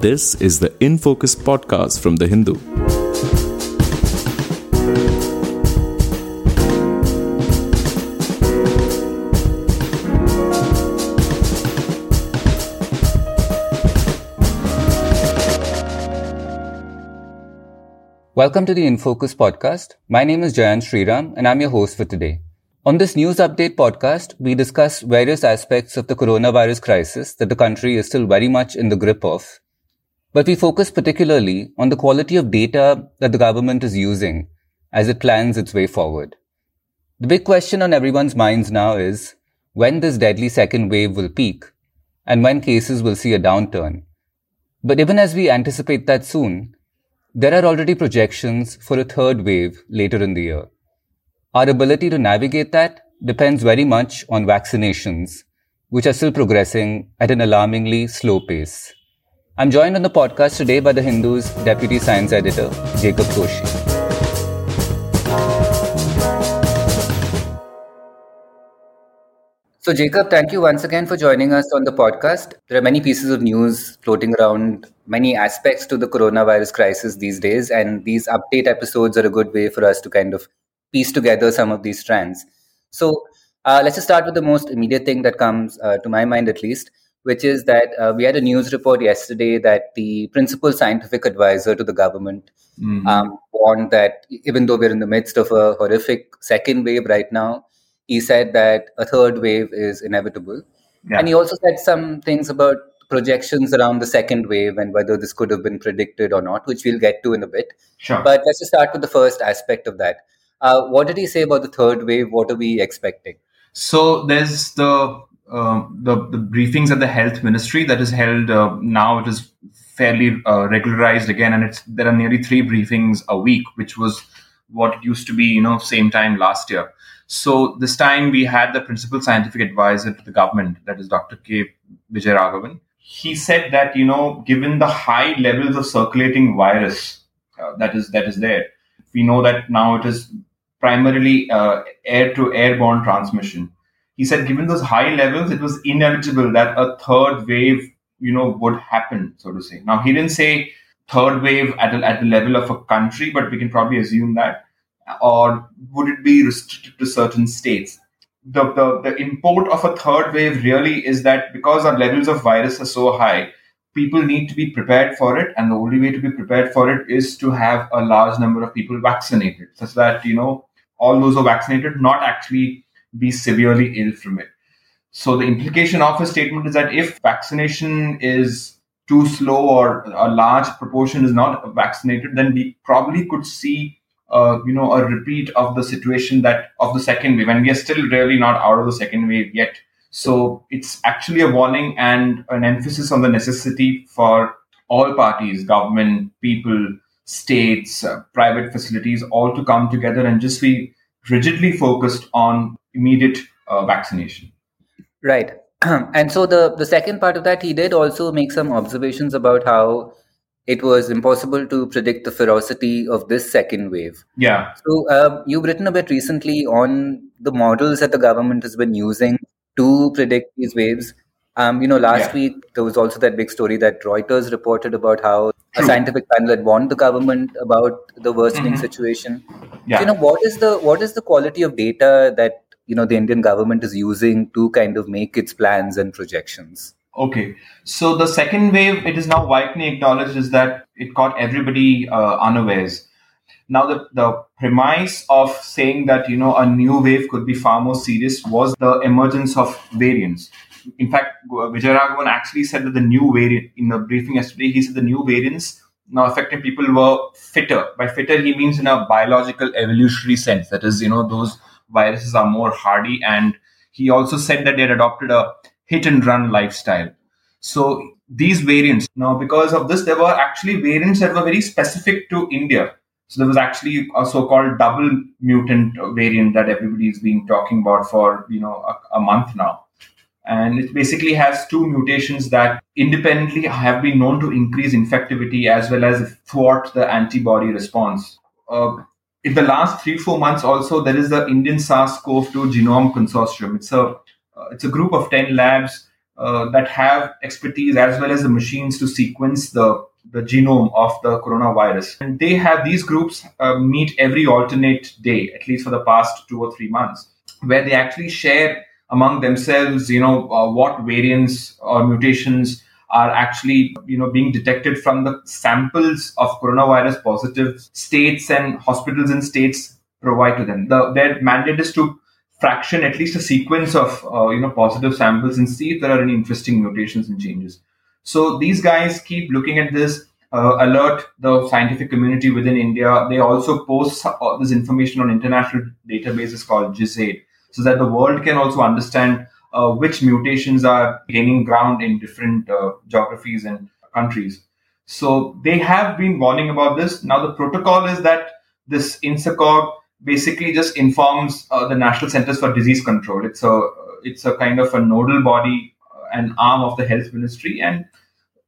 This is the In Focus podcast from The Hindu. Welcome to the InFocus podcast. My name is Jayant Sriram and I'm your host for today. On this news update podcast, we discuss various aspects of the coronavirus crisis that the country is still very much in the grip of. But we focus particularly on the quality of data that the government is using as it plans its way forward. The big question on everyone's minds now is when this deadly second wave will peak and when cases will see a downturn. But even as we anticipate that soon, there are already projections for a third wave later in the year. Our ability to navigate that depends very much on vaccinations, which are still progressing at an alarmingly slow pace. I'm joined on the podcast today by the Hindu's deputy science editor, Jacob Koshy. So, Jacob, thank you once again for joining us on the podcast. There are many pieces of news floating around, many aspects to the coronavirus crisis these days, and these update episodes are a good way for us to kind of piece together some of these strands. So, uh, let's just start with the most immediate thing that comes uh, to my mind, at least, which is that uh, we had a news report yesterday that the principal scientific advisor to the government mm-hmm. um, warned that even though we're in the midst of a horrific second wave right now, he said that a third wave is inevitable. Yeah. And he also said some things about projections around the second wave and whether this could have been predicted or not, which we'll get to in a bit. Sure. But let's just start with the first aspect of that. Uh, what did he say about the third wave? What are we expecting? So there's the uh, the, the briefings at the health ministry that is held uh, now. It is fairly uh, regularized again, and it's there are nearly three briefings a week, which was what it used to be you know same time last year. So this time we had the principal scientific advisor to the government, that is Dr. K. Vijayaraghavan. He said that you know, given the high levels of circulating virus uh, that is that is there, we know that now it is primarily uh, air to airborne transmission. He said, given those high levels, it was inevitable that a third wave, you know, would happen, so to say. Now he didn't say third wave at a, at the level of a country, but we can probably assume that or would it be restricted to certain states? The, the, the import of a third wave really is that because our levels of virus are so high, people need to be prepared for it. And the only way to be prepared for it is to have a large number of people vaccinated, such that, you know, all those who are vaccinated not actually be severely ill from it. So the implication of a statement is that if vaccination is too slow or a large proportion is not vaccinated, then we probably could see uh, you know a repeat of the situation that of the second wave and we are still really not out of the second wave yet so it's actually a warning and an emphasis on the necessity for all parties government people states uh, private facilities all to come together and just be rigidly focused on immediate uh, vaccination right and so the the second part of that he did also make some observations about how it was impossible to predict the ferocity of this second wave. Yeah. So uh, you've written a bit recently on the models that the government has been using to predict these waves. Um, you know, last yeah. week there was also that big story that Reuters reported about how True. a scientific panel had warned the government about the worsening mm-hmm. situation. Yeah. So, you know, what is the what is the quality of data that you know the Indian government is using to kind of make its plans and projections? Okay, so the second wave, it is now widely acknowledged, is that it caught everybody uh, unawares. Now, the, the premise of saying that you know a new wave could be far more serious was the emergence of variants. In fact, Vijayaraghavan actually said that the new variant in the briefing yesterday, he said the new variants now affecting people were fitter. By fitter, he means in a biological evolutionary sense. That is, you know, those viruses are more hardy. And he also said that they had adopted a hit and run lifestyle. So these variants, now because of this, there were actually variants that were very specific to India. So there was actually a so-called double mutant variant that everybody is being talking about for you know a, a month now, and it basically has two mutations that independently have been known to increase infectivity as well as thwart the antibody response. Uh, in the last three four months, also there is the Indian SARS-CoV-2 Genome Consortium. It's a uh, it's a group of 10 labs uh, that have expertise as well as the machines to sequence the the genome of the coronavirus. And they have these groups uh, meet every alternate day, at least for the past two or three months, where they actually share among themselves, you know, uh, what variants or mutations are actually, you know, being detected from the samples of coronavirus positive states and hospitals and states provide to them. The, their mandate is to fraction at least a sequence of, uh, you know, positive samples and see if there are any interesting mutations and changes. So these guys keep looking at this, uh, alert the scientific community within India. They also post uh, this information on international databases called GISAID so that the world can also understand uh, which mutations are gaining ground in different uh, geographies and countries. So they have been warning about this. Now the protocol is that this INSACOG basically just informs uh, the National Centers for Disease Control. It's a it's a kind of a nodal body, uh, an arm of the health ministry, and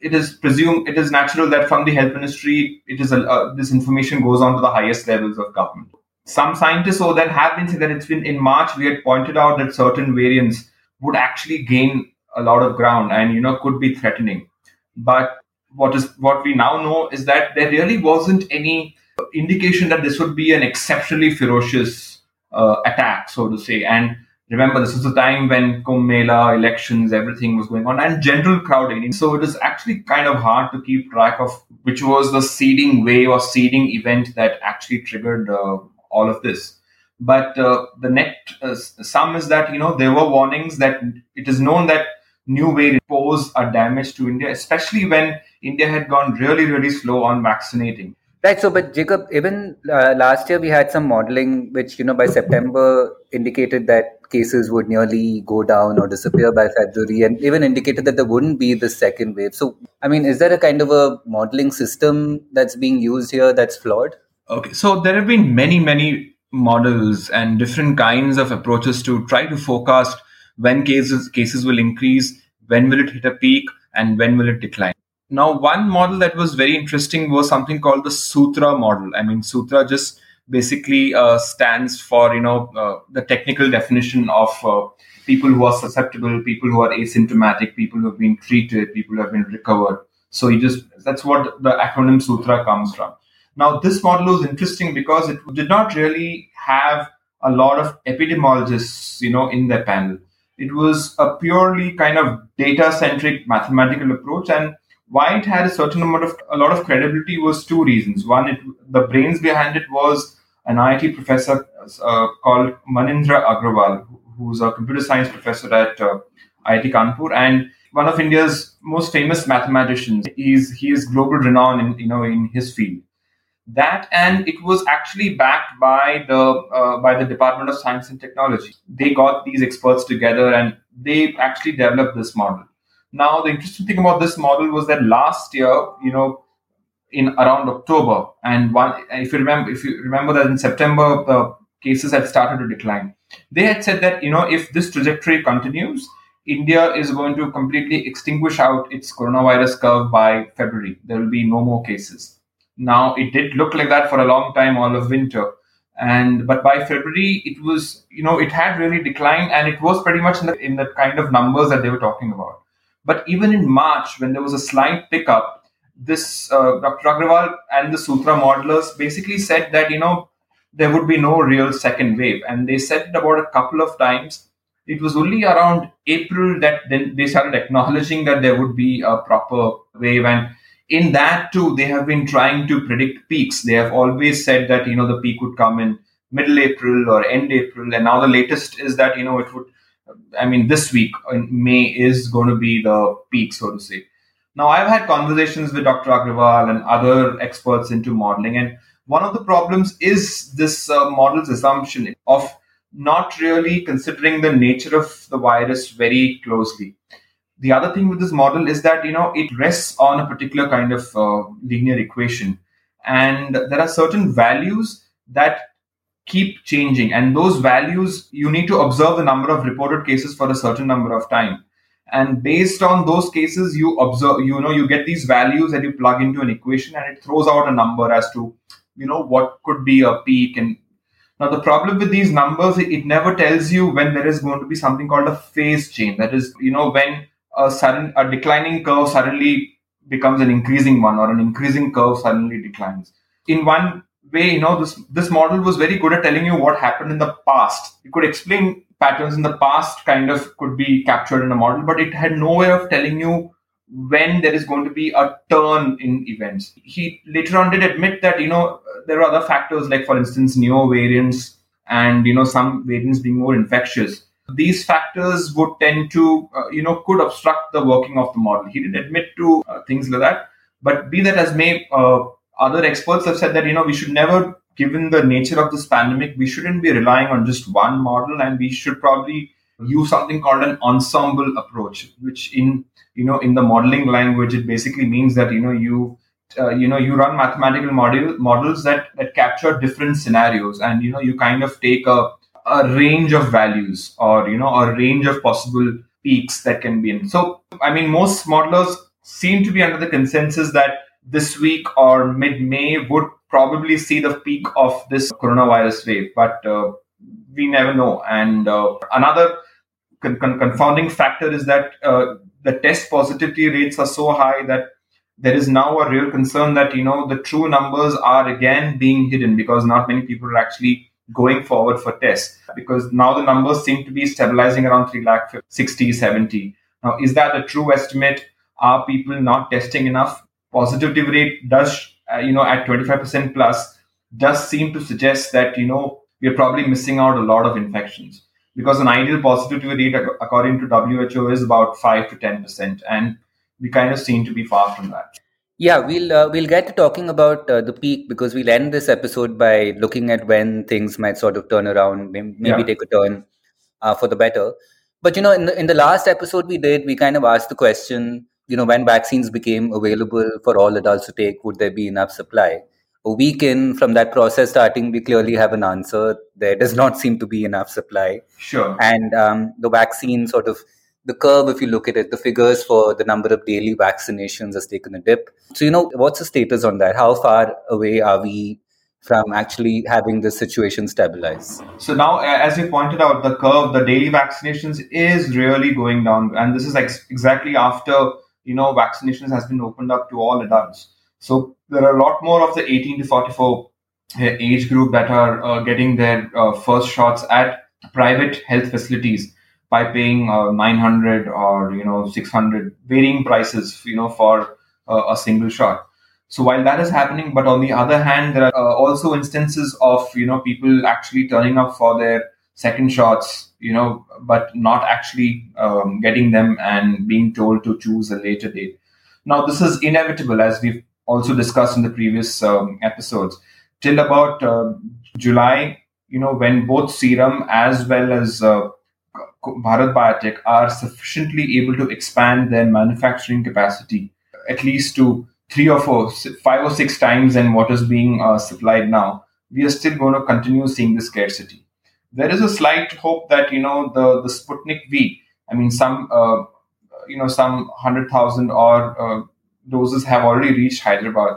it is presumed it is natural that from the health ministry, it is a, uh, this information goes on to the highest levels of government some scientists over there have been saying that it's been in March we had pointed out that certain variants would actually gain a lot of ground and you know could be threatening. But what is what we now know is that there really wasn't any indication that this would be an exceptionally ferocious uh, attack, so to say. And remember, this is the time when Kumbh Mela, elections, everything was going on, and general crowding. So it is actually kind of hard to keep track of which was the seeding wave or seeding event that actually triggered uh, all of this. But uh, the net uh, sum is that you know there were warnings that it is known that new variants pose a damage to India, especially when India had gone really really slow on vaccinating. Right. So, but Jacob, even uh, last year we had some modeling which, you know, by September indicated that cases would nearly go down or disappear by February and even indicated that there wouldn't be the second wave. So, I mean, is there a kind of a modeling system that's being used here that's flawed? Okay, so there have been many, many models and different kinds of approaches to try to forecast when cases cases will increase, when will it hit a peak, and when will it decline. Now, one model that was very interesting was something called the Sutra model. I mean, Sutra just basically uh, stands for you know uh, the technical definition of uh, people who are susceptible, people who are asymptomatic, people who have been treated, people who have been recovered. So you just that's what the acronym Sutra comes from. Now, this model was interesting because it did not really have a lot of epidemiologists, you know, in their panel. It was a purely kind of data-centric mathematical approach, and why it had a certain amount of a lot of credibility was two reasons. One, it, the brains behind it was an IIT professor uh, called Manindra Agrawal, who's a computer science professor at uh, IIT Kanpur, and one of India's most famous mathematicians. He's he is global renowned in you know in his field that and it was actually backed by the uh, by the department of science and technology. They got these experts together and they actually developed this model. Now the interesting thing about this model was that last year you know in around october and one if you remember if you remember that in september the cases had started to decline. They had said that you know if this trajectory continues india is going to completely extinguish out its coronavirus curve by february. There will be no more cases now it did look like that for a long time, all of winter. And but by February, it was you know it had really declined, and it was pretty much in the in the kind of numbers that they were talking about. But even in March, when there was a slight pickup, this uh, Dr. Agrawal and the Sutra modelers basically said that you know there would be no real second wave, and they said it about a couple of times. It was only around April that then they started acknowledging that there would be a proper wave, and in that too, they have been trying to predict peaks. They have always said that, you know, the peak would come in middle April or end April. And now the latest is that, you know, it would, I mean, this week in May is going to be the peak, so to say. Now, I've had conversations with Dr. Agrawal and other experts into modeling. And one of the problems is this uh, model's assumption of not really considering the nature of the virus very closely the other thing with this model is that you know it rests on a particular kind of uh, linear equation. And there are certain values that keep changing. And those values you need to observe the number of reported cases for a certain number of time. And based on those cases you observe you know you get these values that you plug into an equation and it throws out a number as to you know what could be a peak. And now the problem with these numbers it never tells you when there is going to be something called a phase change. That is you know when a sudden a declining curve suddenly becomes an increasing one or an increasing curve suddenly declines. In one way, you know, this this model was very good at telling you what happened in the past. It could explain patterns in the past kind of could be captured in a model, but it had no way of telling you when there is going to be a turn in events. He later on did admit that, you know, there are other factors like, for instance, neo variants and, you know, some variants being more infectious. These factors would tend to, uh, you know, could obstruct the working of the model. He did admit to uh, things like that. But be that as may, uh, other experts have said that, you know, we should never, given the nature of this pandemic, we shouldn't be relying on just one model and we should probably use something called an ensemble approach, which in you know in the modeling language it basically means that you know you uh, you know you run mathematical model models that that capture different scenarios and you know you kind of take a a range of values or you know a range of possible peaks that can be in. So i mean most modelers seem to be under the consensus that this week or mid may would probably see the peak of this coronavirus wave but uh, we never know. And uh, another con- con- confounding factor is that uh, the test positivity rates are so high that there is now a real concern that you know the true numbers are again being hidden because not many people are actually going forward for tests because now the numbers seem to be stabilizing around 3 lakh 60 70 now is that a true estimate? Are people not testing enough? Positivity rate does uh, you know at 25% plus does seem to suggest that you know we're probably missing out a lot of infections. Because an ideal positivity rate, according to WHO, is about five to ten percent, and we kind of seem to be far from that. Yeah, we'll uh, we'll get to talking about uh, the peak because we'll end this episode by looking at when things might sort of turn around, maybe yeah. take a turn uh, for the better. But you know, in the in the last episode we did, we kind of asked the question, you know, when vaccines became available for all adults to take, would there be enough supply? a week in from that process starting, we clearly have an answer. There does not seem to be enough supply. Sure. And um, the vaccine sort of the curve, if you look at it, the figures for the number of daily vaccinations has taken a dip. So, you know, what's the status on that? How far away are we from actually having this situation stabilize? So now, as you pointed out, the curve, the daily vaccinations is really going down, and this is ex- exactly after you know vaccinations has been opened up to all adults. So there are a lot more of the 18 to 44 uh, age group that are uh, getting their uh, first shots at private health facilities by paying uh, 900 or you know 600 varying prices you know for uh, a single shot so while that is happening but on the other hand there are uh, also instances of you know people actually turning up for their second shots you know but not actually um, getting them and being told to choose a later date now this is inevitable as we've also discussed in the previous um, episodes. Till about uh, July, you know, when both Serum as well as uh, Bharat Biotech are sufficiently able to expand their manufacturing capacity, at least to three or four, five or six times than what is being uh, supplied now, we are still going to continue seeing the scarcity. There is a slight hope that you know the the Sputnik V. I mean, some uh, you know some hundred thousand or uh, doses have already reached Hyderabad.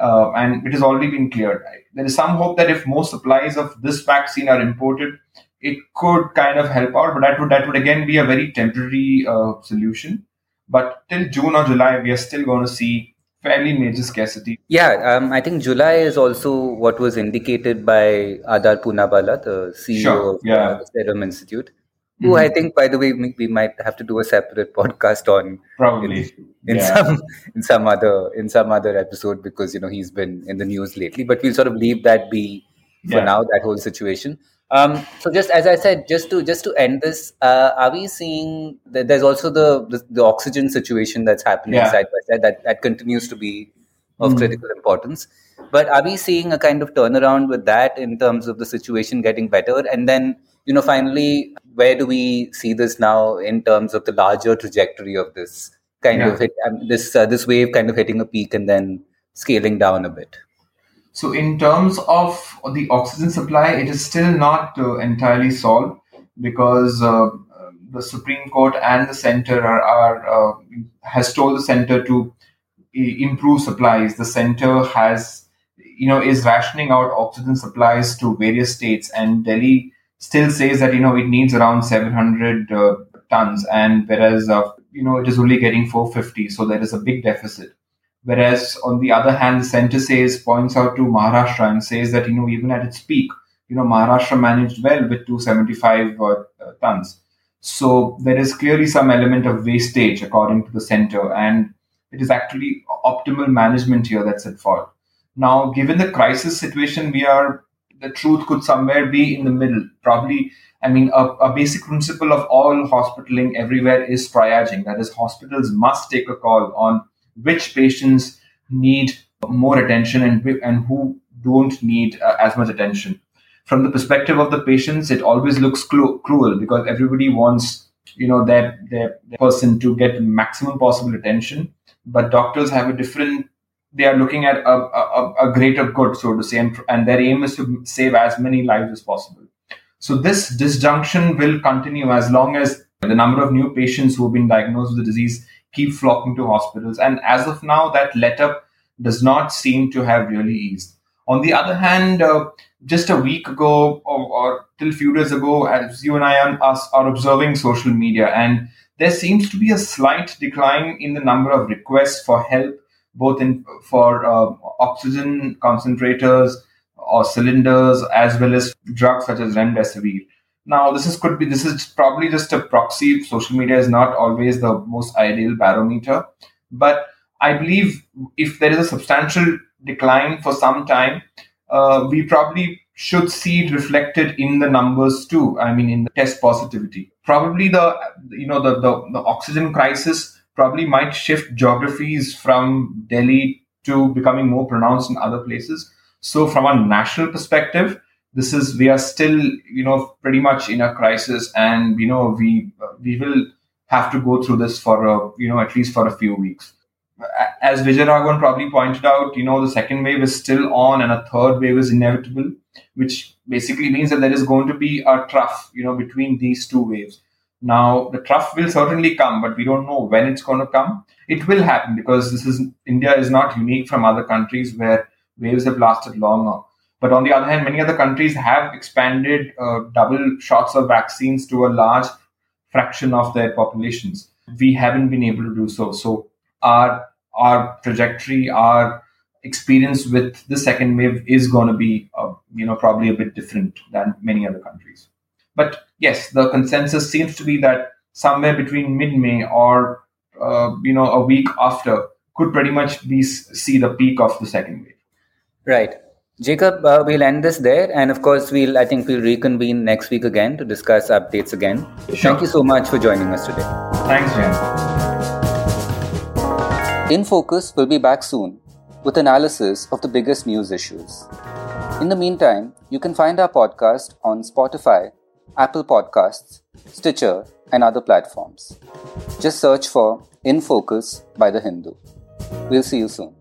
Uh, and it has already been cleared. There is some hope that if more supplies of this vaccine are imported, it could kind of help out, but that would that would again be a very temporary uh, solution. But till June or July, we are still going to see fairly major scarcity. Yeah, um, I think July is also what was indicated by Adar Poonawalla, the CEO sure, of yeah. the Serum Institute who mm-hmm. I think, by the way, we might have to do a separate podcast on probably in, in yeah. some in some other in some other episode because you know he's been in the news lately. But we'll sort of leave that be for yeah. now. That whole situation. Um, so just as I said, just to just to end this, uh, are we seeing that there's also the, the, the oxygen situation that's happening yeah. side by side that that continues to be of mm. critical importance. But are we seeing a kind of turnaround with that in terms of the situation getting better? And then you know, finally, where do we see this now in terms of the larger trajectory of this kind yeah. of hit, um, this uh, this wave kind of hitting a peak and then scaling down a bit? So, in terms of the oxygen supply, it is still not uh, entirely solved because uh, the Supreme Court and the center are, are uh, has told the center to improve supplies. The center has, you know, is rationing out oxygen supplies to various states, and Delhi still says that you know it needs around 700 uh, tons, and whereas uh, you know, it is only getting 450, so there is a big deficit. Whereas on the other hand, the center says points out to Maharashtra and says that you know even at its peak, you know Maharashtra managed well with 275 uh, uh, tons. So there is clearly some element of wastage according to the center, and it is actually optimal management here that's at fault. Now, given the crisis situation, we are the truth could somewhere be in the middle. Probably, I mean, a, a basic principle of all hospitaling everywhere is triaging. That is, hospitals must take a call on which patients need more attention and, and who don't need uh, as much attention. From the perspective of the patients, it always looks cru- cruel because everybody wants you know their, their, their person to get maximum possible attention, but doctors have a different. They are looking at a, a, a greater good, so to say, and, and their aim is to save as many lives as possible. So this disjunction will continue as long as the number of new patients who have been diagnosed with the disease keep flocking to hospitals. And as of now, that let up does not seem to have really eased. On the other hand, uh, just a week ago or, or till a few days ago, as you and I are, are observing social media, and there seems to be a slight decline in the number of requests for help, both in for uh, oxygen concentrators or cylinders, as well as drugs such as remdesivir. Now, this is could be this is probably just a proxy. Social media is not always the most ideal barometer, but I believe if there is a substantial decline for some time, uh, we probably should see it reflected in the numbers too. I mean, in the test positivity. Probably the you know the the, the oxygen crisis probably might shift geographies from Delhi to becoming more pronounced in other places. So, from a national perspective, this is we are still you know pretty much in a crisis and you know we we will have to go through this for a, you know at least for a few weeks as Vijay Raghavan probably pointed out, you know, the second wave is still on and a third wave is inevitable, which basically means that there is going to be a trough, you know, between these two waves. Now, the trough will certainly come, but we don't know when it's going to come. It will happen because this is India is not unique from other countries where waves have lasted longer. But on the other hand, many other countries have expanded uh, double shots of vaccines to a large fraction of their populations. We haven't been able to do so. So our our trajectory, our experience with the second wave is going to be, uh, you know, probably a bit different than many other countries. But yes, the consensus seems to be that somewhere between mid-May or uh, you know a week after could pretty much be see the peak of the second wave. Right. Jacob, uh, we'll end this there, and of course, we'll I think we'll reconvene next week again to discuss updates again. Sure. Thank you so much for joining us today. Thanks, Jen. In Focus will be back soon with analysis of the biggest news issues. In the meantime, you can find our podcast on Spotify, Apple Podcasts, Stitcher, and other platforms. Just search for In Focus by The Hindu. We'll see you soon.